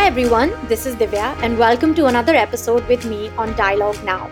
Hi everyone, this is Divya, and welcome to another episode with me on Dialogue Now.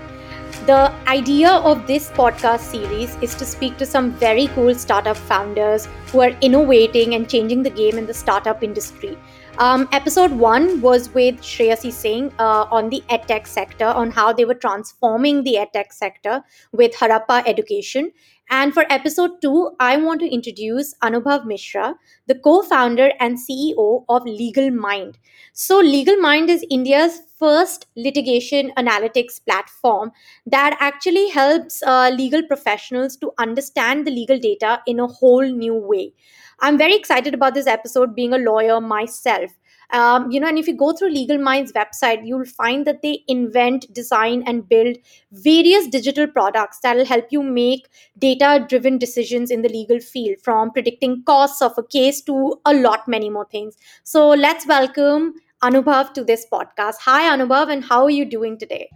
The idea of this podcast series is to speak to some very cool startup founders who are innovating and changing the game in the startup industry. Um, episode one was with Shreyasi Singh uh, on the edtech sector, on how they were transforming the edtech sector with Harappa Education. And for episode two, I want to introduce Anubhav Mishra, the co founder and CEO of Legal Mind. So, Legal Mind is India's first litigation analytics platform that actually helps uh, legal professionals to understand the legal data in a whole new way. I'm very excited about this episode being a lawyer myself. Um, you know, and if you go through Legal Mind's website, you'll find that they invent, design, and build various digital products that'll help you make data driven decisions in the legal field, from predicting costs of a case to a lot many more things. So let's welcome Anubhav to this podcast. Hi, Anubhav, and how are you doing today?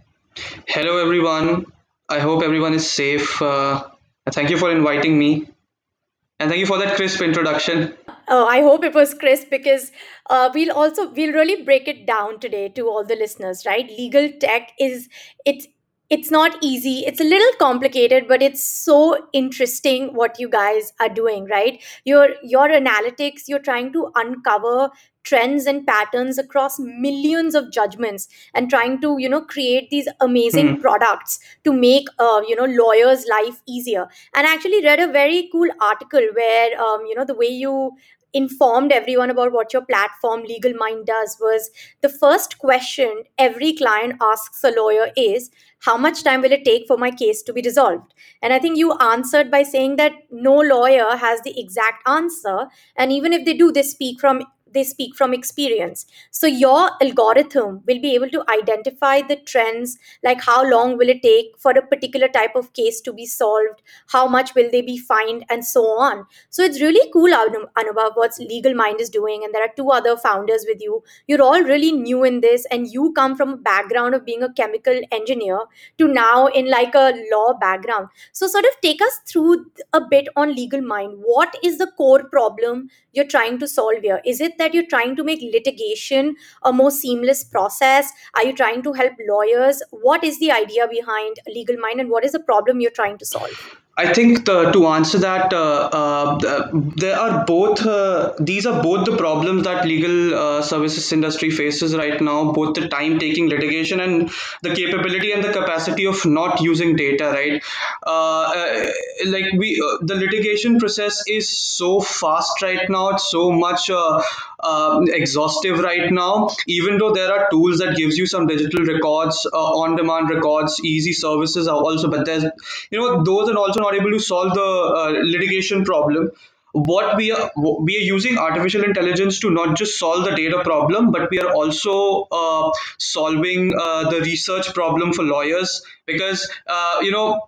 Hello, everyone. I hope everyone is safe. Uh, thank you for inviting me. And thank you for that crisp introduction. Oh, I hope it was crisp because uh, we'll also we'll really break it down today to all the listeners, right? Legal tech is it's it's not easy. It's a little complicated, but it's so interesting what you guys are doing, right? Your your analytics, you're trying to uncover trends and patterns across millions of judgments and trying to you know create these amazing Hmm. products to make uh, you know lawyers life easier and I actually read a very cool article where um, you know the way you informed everyone about what your platform legal mind does was the first question every client asks a lawyer is how much time will it take for my case to be resolved? And i think you answered by saying that no lawyer has the exact answer. And even if they do they speak from they speak from experience. So your algorithm will be able to identify the trends like how long will it take for a particular type of case to be solved how much will they be fined and so on. So it's really cool Anu- anubhav what legal mind is doing and there are two other founders with you. You're all really new in this and you come from a background of being a chemical engineer to now in like a law background. So sort of take us through a bit on legal mind. What is the core problem you're trying to solve here? Is it that you're trying to make litigation a more seamless process are you trying to help lawyers what is the idea behind legal mind and what is the problem you're trying to solve I think the, to answer that, uh, uh, there are both. Uh, these are both the problems that legal uh, services industry faces right now. Both the time-taking litigation and the capability and the capacity of not using data. Right, uh, uh, like we, the litigation process is so fast right now. It's so much uh, exhaustive right now. Even though there are tools that gives you some digital records, uh, on-demand records, easy services are also, but there's you know those are also not able to solve the uh, litigation problem what we are we are using artificial intelligence to not just solve the data problem but we are also uh, solving uh, the research problem for lawyers because uh, you know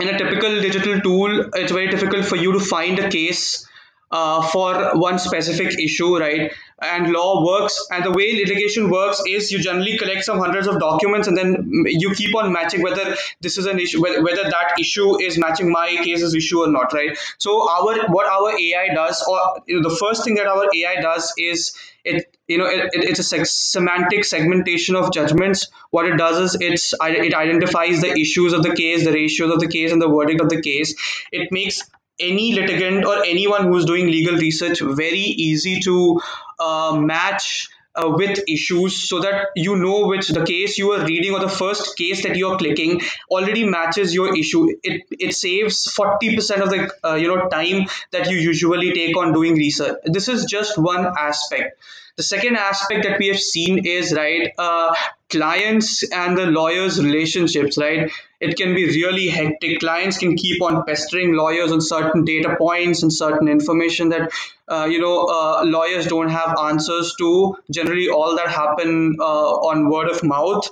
in a typical digital tool, it's very difficult for you to find a case uh, for one specific issue, right? And law works, and the way litigation works is you generally collect some hundreds of documents, and then you keep on matching whether this is an issue, whether, that issue is matching my case's issue or not, right? So our what our AI does, or you know, the first thing that our AI does is it you know it, it, it's a semantic segmentation of judgments what it does is it's it identifies the issues of the case the ratios of the case and the verdict of the case it makes any litigant or anyone who's doing legal research very easy to uh, match uh, with issues so that you know which the case you are reading or the first case that you are clicking already matches your issue. It it saves 40% of the uh, you know time that you usually take on doing research. This is just one aspect. The second aspect that we have seen is right uh, clients and the lawyers relationships right? It can be really hectic. Clients can keep on pestering lawyers on certain data points and certain information that uh, you know uh, lawyers don't have answers to. Generally all that happen uh, on word of mouth.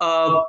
Uh,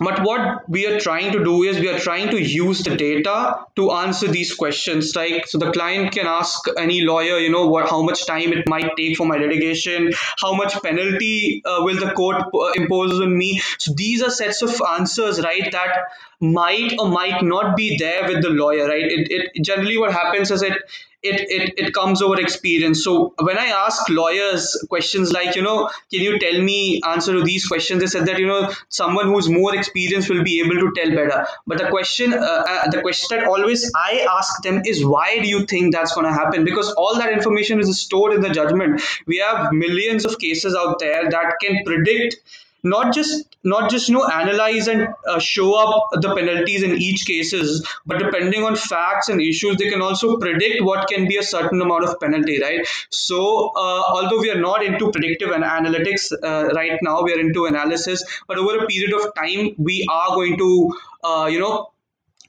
but what we are trying to do is we are trying to use the data to answer these questions. Like so the client can ask any lawyer you know what how much time it might take for my litigation how much penalty uh, will the court uh, impose on me. So these are sets of answers right that might or might not be there with the lawyer right? It, it generally what happens is it it, it it comes over experience. So when i ask lawyers questions like you know can you tell me answer to these questions? they said that you know someone who's more experienced will be able to tell better. But the question uh, uh, the question that always i ask them is why do you think that's going to happen? Because all that information is stored in the judgment. We have millions of cases out there that can predict not just not just you know analyze and uh, show up the penalties in each cases but depending on facts and issues they can also predict what can be a certain amount of penalty right? So uh, although we are not into predictive and analytics uh, right now we are into analysis but over a period of time we are going to uh, you know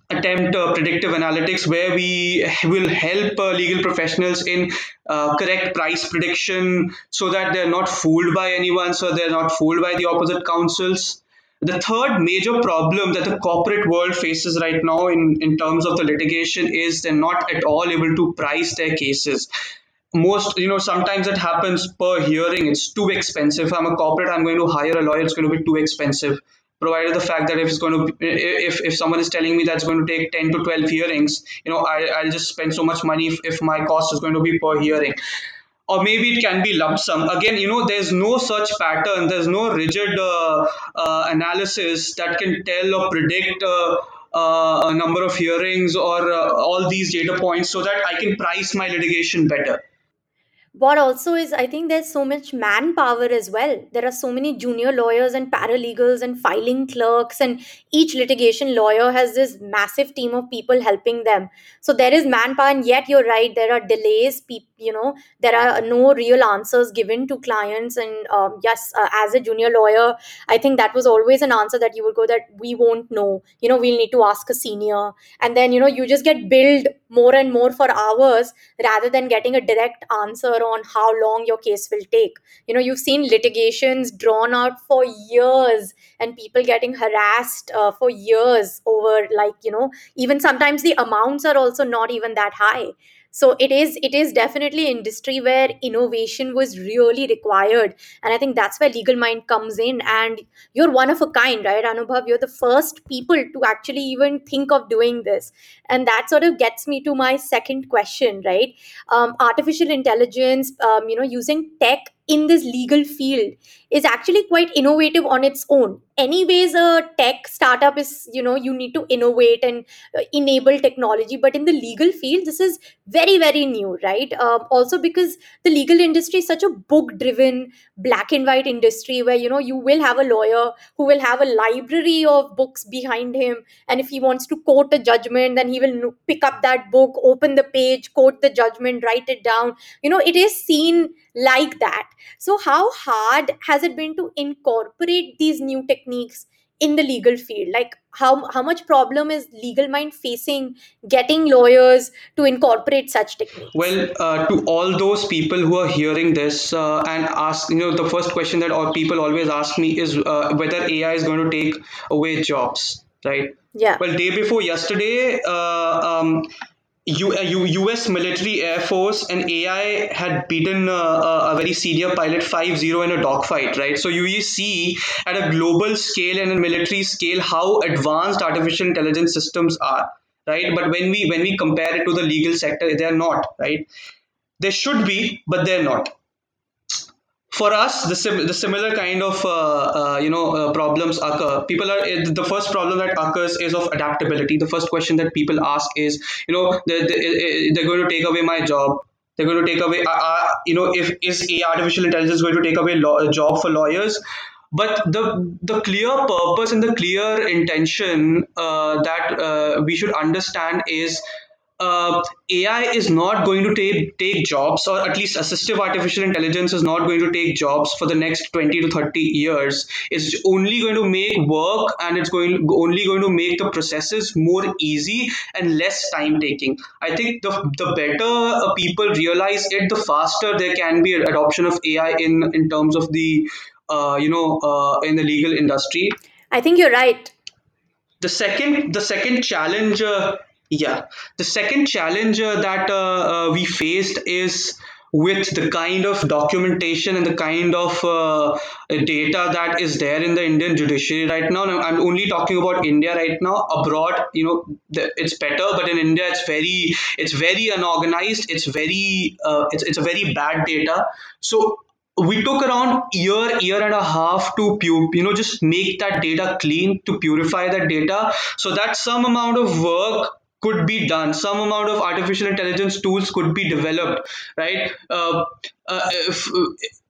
attempt uh, predictive analytics where we will help uh, legal professionals in uh, correct price prediction so that they're not fooled by anyone so they're not fooled by the opposite counsels. The third major problem that the corporate world faces right now in, in terms of the litigation is they're not at all able to price their cases. Most you know sometimes it happens per hearing. It's too expensive. If i'm a corporate i'm going to hire a lawyer it's going to be too expensive provided the fact that if it's going to if, if someone is telling me that's going to take 10 to 12 hearings you know I, i'll just spend so much money if, if my cost is going to be per hearing. Or maybe it can be lump sum. Again you know there's no such pattern. There's no rigid uh, uh, analysis that can tell or predict uh, uh, a number of hearings or uh, all these data points so that i can price my litigation better what also is i think there's so much manpower as well. There are so many junior lawyers and paralegals and filing clerks and each litigation lawyer has this massive team of people helping them. So there is manpower and yet you're right there are delays people you know there are no real answers given to clients and um, yes uh, as a junior lawyer i think that was always an answer that you would go that we won't know. You know we'll need to ask a senior. And then you know you just get billed more and more for hours rather than getting a direct answer on how long your case will take. You know you've seen litigations drawn out for years and people getting harassed uh, for years over like you know even sometimes the amounts are also not even that high so it is it is definitely industry where innovation was really required. And i think that's where legal mind comes in. And you're one of a kind right anubhav? You're the first people to actually even think of doing this. And that sort of gets me to my second question right? Um, artificial intelligence um, you know using tech in this legal field is actually quite innovative on its own. Anyways a tech startup is you know you need to innovate and uh, enable technology. But in the legal field this is very very new right? Um, also because the legal industry is such a book driven black and white industry where you know you will have a lawyer who will have a library of books behind him. And if he wants to quote a judgment then he will pick up that book open the page quote the judgment write it down. You know it is seen like that so how hard has it been to incorporate these new techniques in the legal field? Like how how much problem is legal mind facing getting lawyers to incorporate such techniques? Well, uh, to all those people who are hearing this uh, and ask, you know, the first question that all people always ask me is uh, whether AI is going to take away jobs, right? yeah. Well, day before yesterday, uh, um, U, uh, U, U.S. military air force and AI had beaten uh, a, very senior pilot five zero in a dogfight, right? So you you see at a global scale and a military scale how advanced artificial intelligence systems are, right? But when we when we compare it to the legal sector, they are not, right? They should be, but they're not for us the, sim- the similar kind of uh, uh, you know uh, problems occur. People are the first problem that occurs is of adaptability. The first question that people ask is you know they're, they're, going to take away my job. They're going to take away uh, uh, you know if is artificial intelligence going to take away law, a job for lawyers? But the the clear purpose and the clear intention uh, that uh, we should understand is uh, AI is not going to take take jobs, or at least assistive artificial intelligence is not going to take jobs for the next 20 to 30 years. It's only going to make work and it's going only going to make the processes more easy and less time taking. I think the the better uh, people realize it, the faster there can be adoption of AI in in terms of the uh, you know uh, in the legal industry i think you're right the second the second challenge uh, yeah the second challenge uh, that uh, uh, we faced is with the kind of documentation and the kind of uh, data that is there in the Indian judiciary right now. I'm only talking about India right now. Abroad, you know, it's better, but in India, it's very, it's very unorganized. It's very, uh, it's, it's a very bad data. So we took around year year and a half to pu- you know just make that data clean to purify that data so that some amount of work could be done. Some amount of artificial intelligence tools could be developed right? Uh, uh, if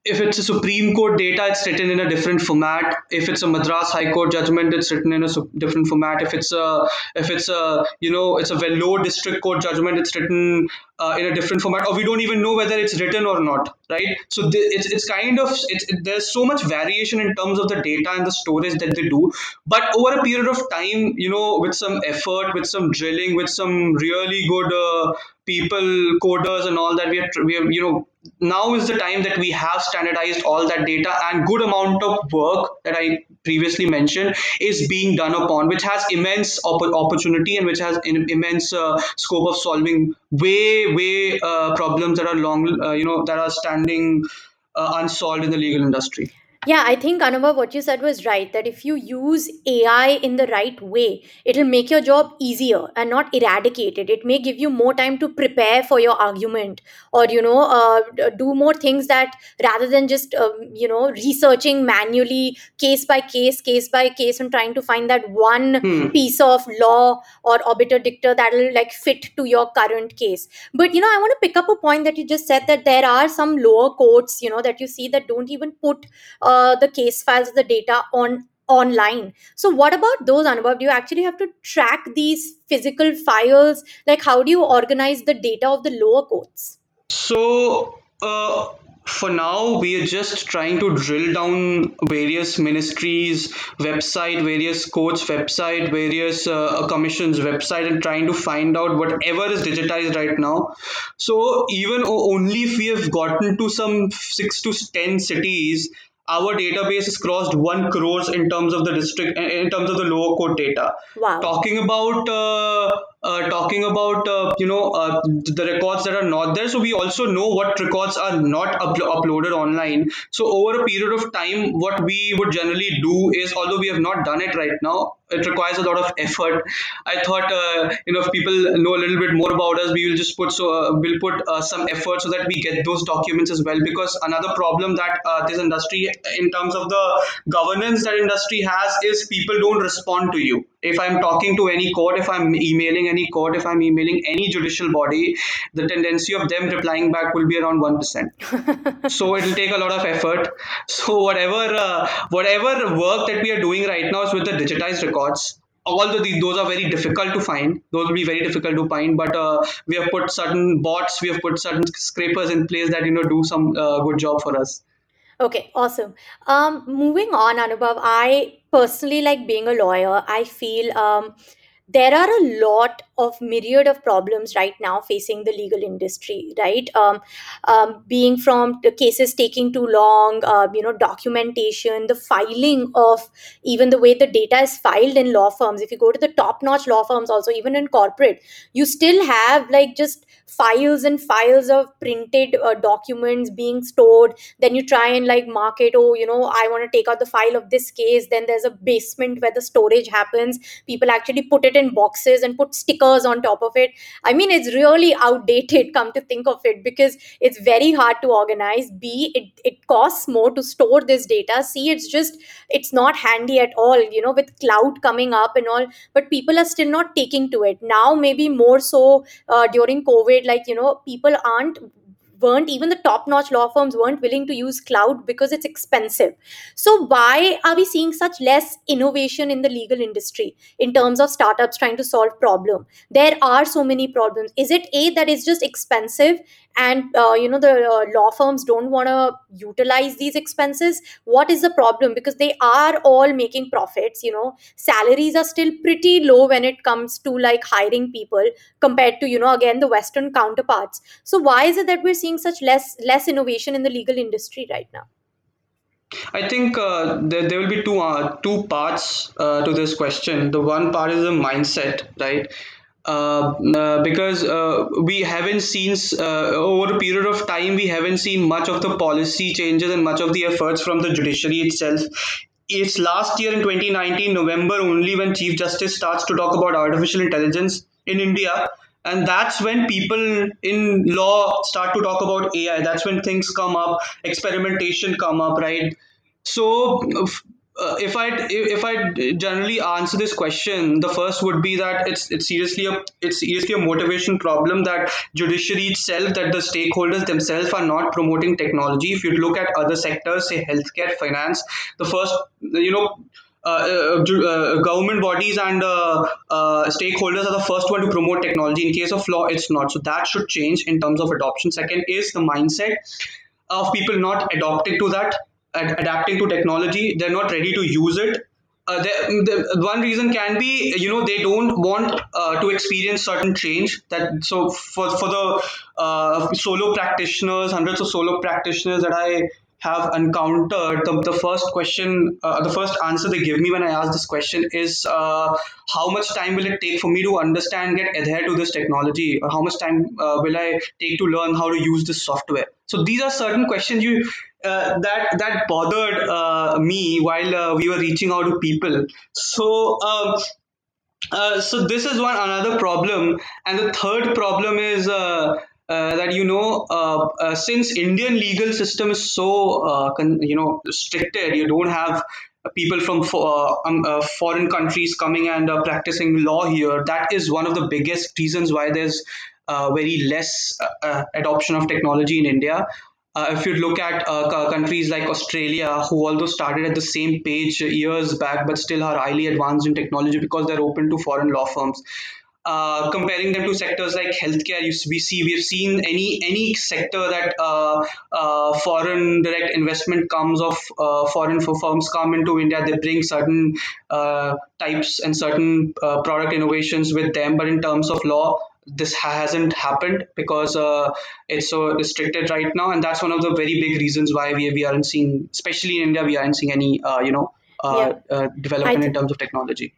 if it's a Supreme Court data, it's written in a different format. If it's a Madras High Court judgment, it's written in a different format. If it's a if it's a you know it's a Vellore District Court judgment, it's written uh, in a different format, or we don't even know whether it's written or not, right? So th- it's it's kind of it's it, there's so much variation in terms of the data and the storage that they do, but over a period of time, you know, with some effort, with some drilling, with some really good uh, people coders and all that we are we are you know now is the time that we have standardized all that data and good amount of work that i previously mentioned is being done upon which has immense opp- opportunity and which has immense uh, scope of solving way way uh, problems that are long uh, you know that are standing uh, unsolved in the legal industry yeah, I think Anubhav, what you said was right. That if you use AI in the right way, it'll make your job easier and not eradicate it. It may give you more time to prepare for your argument, or you know, uh, do more things that rather than just um, you know researching manually, case by case, case by case, and trying to find that one Hmm. piece of law or obiter dicta that'll like fit to your current case. But you know, I want to pick up a point that you just said that there are some lower courts, you know, that you see that don't even put uh, the case files, the data on online. So what about those Anubhav? Do you actually have to track these physical files? Like how do you organize the data of the lower courts? So, uh, for now, we are just trying to drill down various ministries' website, various courts' website, various uh, commissions' website, and trying to find out whatever is digitized right now. So, even only if we have gotten to some six to ten cities, our database has crossed one crores in terms of the district, in terms of the lower court data Wow. talking about uh, uh, talking about uh, you know uh, the records that are not there. So we also know what records are not uplo- uploaded online. So over a period of time what we would generally do is although we have not done it right now it requires a lot of effort. I thought uh, you know if people know a little bit more about us we will just put so uh, we'll put some effort so that we get those documents as well. Because another problem that this industry in terms of the governance that industry has is people don't respond to you if i'm talking to any court if i'm emailing any court if i'm emailing any judicial body the tendency of them replying back will be around 1% so it'll take a lot of effort. So whatever uh, whatever work that we are doing right now is with the digitized records. Although the, those are very difficult to find. Those will be very difficult to find but uh, we have put certain bots we have put certain scrapers in place that you know do some uh, good job for us. Okay, awesome. Um, moving on, Anubhav, I personally like being a lawyer. I feel um, there are a lot of myriad of problems right now facing the legal industry right? Um, um, being from cases taking too long uh, you know documentation the filing of even the way the data is filed in law firms. If you go to the top notch law firms also even in corporate you still have like just files and files of printed uh, documents being stored. Then you try and like market oh you know i want to take out the file of this case. Then there's a basement where the storage happens. People actually put it in boxes and put stickers on top of it. I mean it's really outdated come to think of it because it's very hard to organize. B it, it costs more to store this data. C it's just it's not handy at all you know with cloud coming up and all but people are still not taking to it. Now maybe more so uh, during covid like you know people aren't weren't even the top notch law firms weren't willing to use cloud because it's expensive. So why are we seeing such less innovation in the legal industry in terms of startups trying to solve problem? There are so many problems. Is it a that is just expensive and uh, you know the uh, law firms don't want to utilize these expenses. What is the problem? Because they are all making profits you know. Salaries are still pretty low when it comes to like hiring people compared to you know again the western counterparts. So why is it that we're seeing such less less innovation in the legal industry right now? I think uh, there, there will be two uh, two parts uh, to this question. The one part is the mindset, right? Uh, uh, because uh, we haven't seen uh, over a period of time we haven't seen much of the policy changes and much of the efforts from the judiciary itself. It's last year in 2019 november only when chief justice starts to talk about artificial intelligence in india. And that's when people in law start to talk about ai that's when things come up experimentation come up right? So uh, if I if I generally answer this question, the first would be that it's it's seriously a it's seriously a motivation problem that judiciary itself, that the stakeholders themselves are not promoting technology. If you look at other sectors, say healthcare, finance, the first you know. Uh, uh, uh, government bodies and uh, uh, stakeholders are the first one to promote technology. In case of law, it's not. So that should change in terms of adoption. Second is the mindset of people not adopting to that ad- adapting to technology they're not ready to use it. Uh, the, the one reason can be you know they don't want uh, to experience certain change that so for for the uh, solo practitioners hundreds of solo practitioners that i have encountered the, the first question uh, the first answer they give me when i ask this question is uh, how much time will it take for me to understand get adhere to this technology? Or how much time uh, will i take to learn how to use this software? So these are certain questions you uh, that that bothered uh, me while uh, we were reaching out to people. So um, uh, so this is one another problem. And the third problem is uh, uh, that you know uh, uh, since indian legal system is so uh, con- you know restricted you don't have people from fo- uh, um, uh, foreign countries coming and practicing law here that is one of the biggest reasons why there's very less adoption of technology in india uh, if you look at uh, countries like Australia, who although started at the same page years back, but still are highly advanced in technology because they're open to foreign law firms. Uh, comparing them to sectors like healthcare, we see we've seen any any sector that uh, uh, foreign direct investment comes of uh, foreign firms come into India, they bring certain types and certain product innovations with them. But in terms of law, this hasn't happened because uh, it's so restricted right now, and that's one of the very big reasons why we, we aren't seeing, especially in India, we aren't seeing any uh, you know uh, Yeah. uh, development in terms of technology.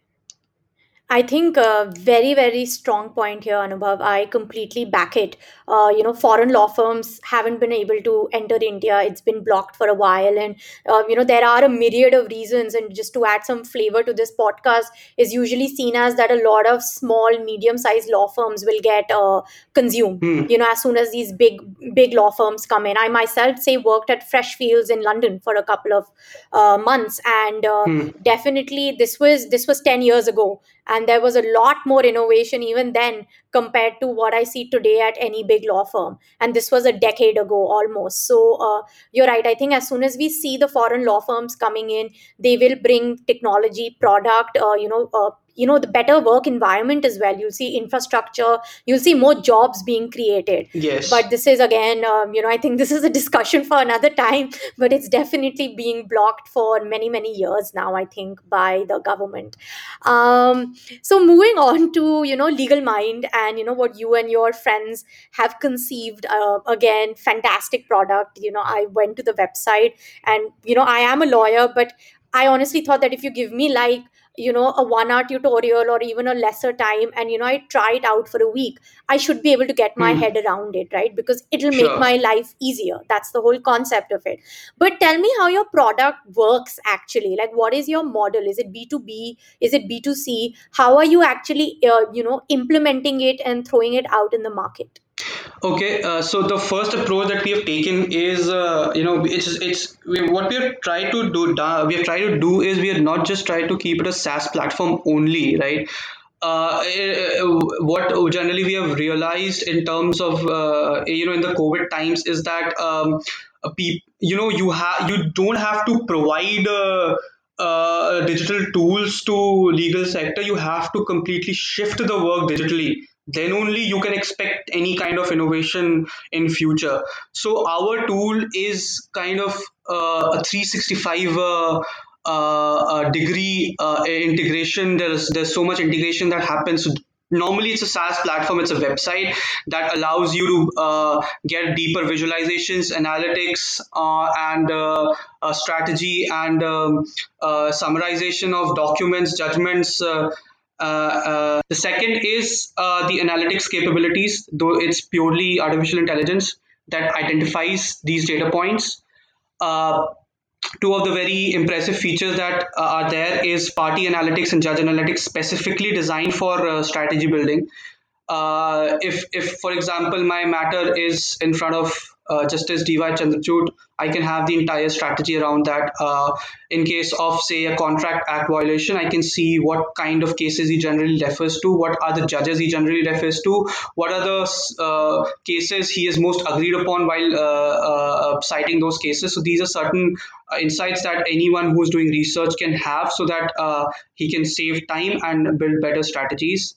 I think a very, very strong point here, Anubhav. I completely back it. Uh, you know, foreign law firms haven't been able to enter India. It's been blocked for a while. And, uh, you know, there are a myriad of reasons. And just to add some flavor to this podcast, is usually seen as that a lot of small, medium sized law firms will get uh, consumed, Hmm. you know, as soon as these big, big law firms come in. I myself, say, worked at Freshfields in London for a couple of uh, months. And uh, Hmm. definitely this was this was 10 years ago and there was a lot more innovation even then compared to what i see today at any big law firm. And this was a decade ago almost. So uh, you're right. I think as soon as we see the foreign law firms coming in they will bring technology product uh, you know uh, you know the better work environment as well. You'll see infrastructure you'll see more jobs being created. Yes. but this is again um, you know i think this is a discussion for another time but it's definitely being blocked for many many years now i think by the government. Um, so moving on to you know legal mind and you know what you and your friends have conceived uh, again fantastic product. You know i went to the website and you know i am a lawyer but i honestly thought that if you give me like you know a one hour tutorial or even a lesser time and you know i try it out for a week i should be able to get my Hmm. head around it right? Because it'll make my life easier. That's the whole concept of it. But tell me how your product works actually. Like what is your model? Is it b2b is it b2c how are you actually uh, you know implementing it and throwing it out in the market Okay, uh, so the first approach that we have taken is, uh, you know, it's it's we, what we have tried to do. da- We have tried to do is we have not just tried to keep it a SaaS platform only, right? Uh, eh, eh, what generally we have realized in terms of, uh, you know, in the COVID times is that, um, you know, you have you don't have to provide. Uh, uh, digital tools to legal sector you have to completely shift the work digitally then only you can expect any kind of innovation in future so our tool is kind of uh, a 365 uh, uh, uh, degree uh, integration there's there's so much integration that happens normally it's a SaaS platform, it's a website that allows you to uh, get deeper visualizations, analytics, uh, and uh, uh, strategy and um, uh, summarization of documents, judgments. Uh, uh, the second is uh, the analytics capabilities, though it's purely artificial intelligence that identifies these data points. Two of the very impressive features that are there is party analytics and judge analytics specifically designed for strategy building if if for example my matter is in front of uh, Justice D.Y. Chandrachud, I can have the entire strategy around that. Uh, in case of, say, a Contract Act violation, I can see what kind of cases he generally refers to, what are the judges he generally refers to, what are the uh, cases he is most agreed upon while uh, uh, citing those cases. So these are certain uh, insights that anyone who's doing research can have so that he can save time and build better strategies.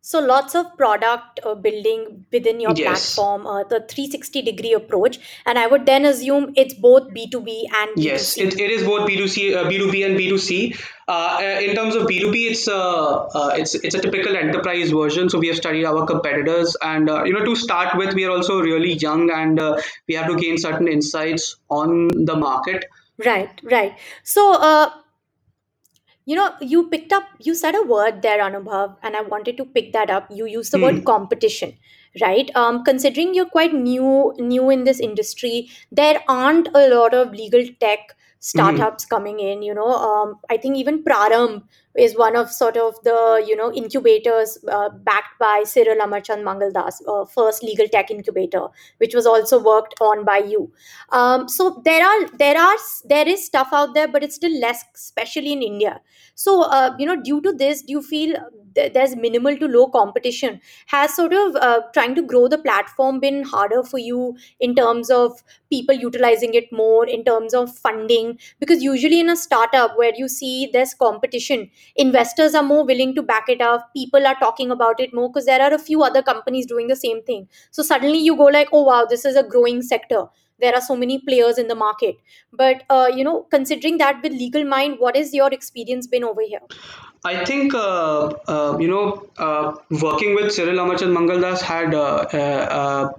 So lots of product uh, building within your Yes. platform, uh, the 360 degree approach. And I would then assume it's both B2B and Yes, B2C. it, it is both B2C, uh, B2B and B2C. Uh, uh, in terms of B2B, it's uh, uh, it's it's a typical enterprise version. So we have studied our competitors, and uh, you know to start with, we are also really young, and uh, we have to gain certain insights on the market. Right, right. So, uh, you know, you picked up, you said a word there, Anubhav, and I wanted to pick that up. You used the word Hmm. competition, right? Um, considering you're quite new, new in this industry, there aren't a lot of legal tech hmm startups coming in. You know, um, I think even Prarambh is one of sort of the you know incubators uh, backed by Cyril Amarchand Mangaldas, uh, first legal tech incubator, which was also worked on by you um, so there are there are there is stuff out there but it's still less especially in india so uh, you know due to this do you feel th- there's minimal to low competition has sort of uh, trying to grow the platform been harder for you in terms of people utilizing it more in terms of funding? Because usually in a startup where you see there's competition investors are more willing to back it up people are talking about it more because there are a few other companies doing the same thing. So suddenly you go like oh wow this is a growing sector. There are so many players in the market. But uh, you know considering that with legal mind what is your experience been over here I think uh, uh, you know uh, working with Cyril Amarchand Mangaldas had uh, uh,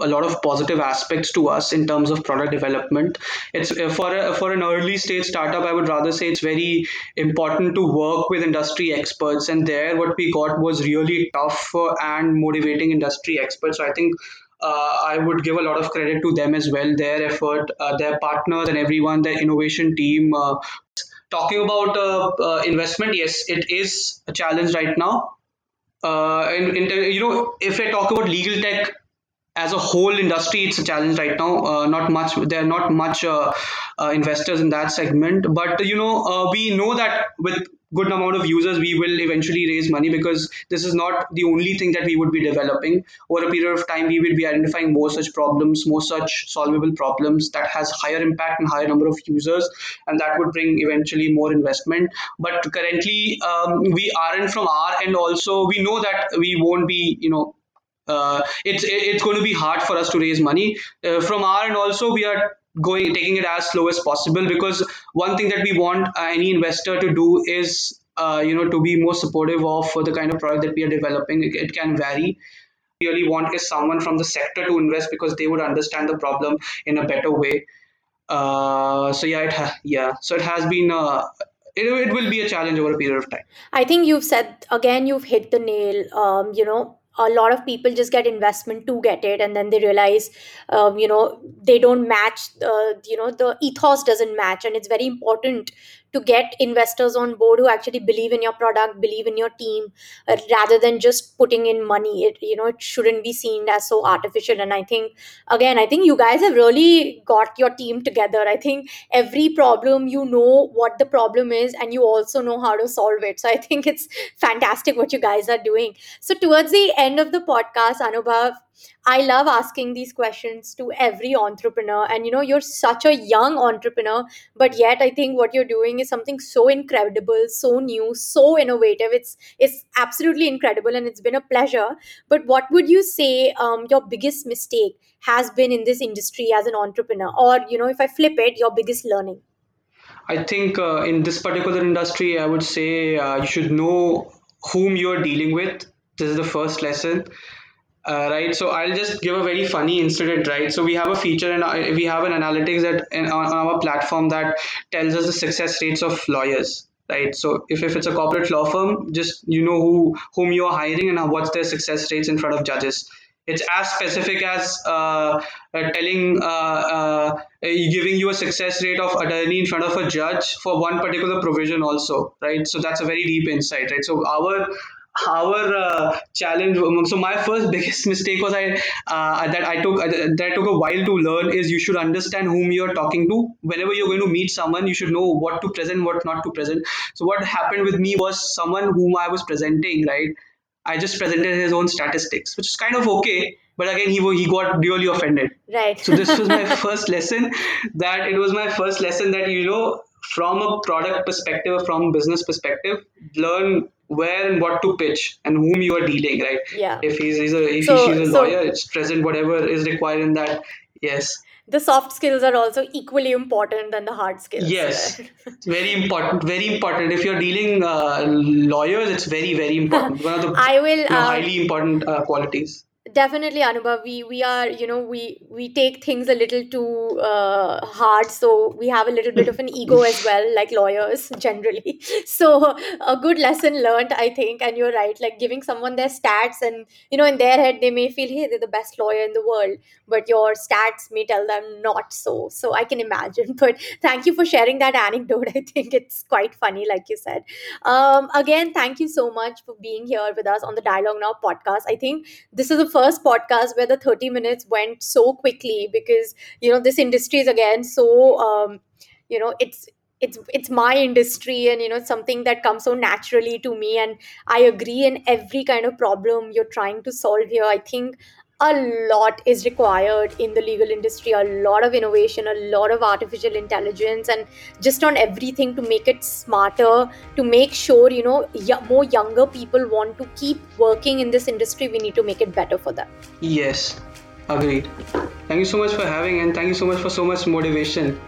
a lot of positive aspects to us in terms of product development. It's uh, for a, for an early stage startup. I would rather say it's very important to work with industry experts, and there what we got was really tough and motivating industry experts. So I think. Uh, I would give a lot of credit to them as well, their effort, uh, their partners, and everyone, their innovation team, uh, talking about uh, uh, investment, yes, it is a challenge right now. Uh, and, and you know, if I talk about legal tech as a whole industry, it's a challenge right now. Uh, not much. There are not much uh, uh, investors in that segment, but you know, we know that with good amount of users, we will eventually raise money because this is not the only thing that we would be developing. Over a period of time, we will be identifying more such problems, more such solvable problems that has higher impact and higher number of users, and that would bring eventually more investment. But currently, um, we aren't from our end. Also, we know that we won't be, you know uh, it's it's going to be hard for us to raise money uh, from our end also we are going taking it as slow as possible because one thing that we want uh, any investor to do is uh, you know to be more supportive of the kind of product that we are developing. It, it can vary. We really want is someone from the sector to invest because they would understand the problem in a better way. Uh, so yeah it ha- yeah. So it has been uh, it, it will be a challenge over a period of time. I think you've said again, you've hit the nail. Um, you know, a lot of people just get investment to get it, and then they realize, um, you know, they don't match. Uh, you know, the ethos doesn't match, and it's very important to get investors on board who actually believe in your product, believe in your team, uh, rather than just putting in money. It you know, it shouldn't be seen as so artificial. And I think again, I think you guys have really got your team together. I think every problem you know what the problem is and you also know how to solve it so i think it's fantastic what you guys are doing so towards the end of the podcast anubhav i love asking these questions to every entrepreneur. And you know you're such a young entrepreneur but yet i think what you're doing is something so incredible so new so innovative. It's it's absolutely incredible and it's been a pleasure. But what would you say um, your biggest mistake has been in this industry as an entrepreneur? Or you know if i flip it your biggest learning? I think uh, in this particular industry, I would say uh, you should know whom you're dealing with. This is the first lesson, uh, right? So I'll just give a very funny incident, right? So we have a feature and we have an analytics that in, on, our platform that tells us the success rates of lawyers, right so if, if it's a corporate law firm just you know who whom you are hiring and what's their success rates in front of judges it's as specific as uh, uh, telling uh, uh, giving you a success rate of attorney in front of a judge for one particular provision also right so that's a very deep insight right so our our uh, challenge so my first biggest mistake was i uh, that i took uh, that took a while to learn is you should understand whom you're talking to. Whenever you're going to meet someone you should know what to present what not to present. So what happened with me was someone whom i was presenting right? I just presented his own statistics which is kind of okay but again he he got really offended. Right. So this was my first lesson that it was my first lesson that you know from a product perspective from business perspective learn where and what to pitch and whom you are dealing right? Yeah. If he's, he's a if So- she's a so- lawyer it's present whatever is required in that yes. The soft skills are also equally important than the hard skills. Yes. very important very important. If you're dealing uh, lawyers it's very very important. One of the i will um, highly important uh, qualities definitely anubhav we we are you know we we take things a little too uh, hard so we have a little bit of an ego as well like lawyers generally. So a good lesson learned i think and you're right like giving someone their stats and you know in their head they may feel hey they're the best lawyer in the world but your stats may tell them not so. So i can imagine. But thank you for sharing that anecdote. I think it's quite funny like you said. Um, again thank you so much for being here with us on the dialogue now podcast. I think this is the first podcast where the 30 minutes went so quickly because you know this industry is again so um, you know it's it's it's my industry and you know something that comes so naturally to me and i agree in every kind of problem you're trying to solve here. I think a lot is required in the legal industry a lot of innovation a lot of artificial intelligence and just on everything to make it smarter to make sure you know y- more younger people want to keep working in this industry we need to make it better for them. Yes agreed. Thank you so much for having and thank you so much for so much motivation.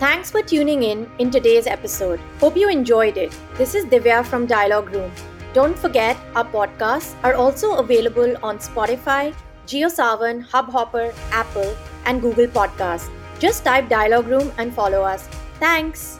Thanks for tuning in in today's episode. Hope you enjoyed it. This is divya from dialogue room don't forget our podcasts are also available on spotify JioSaavn hubhopper apple and google podcasts. Just type dialogue room and follow us. Thanks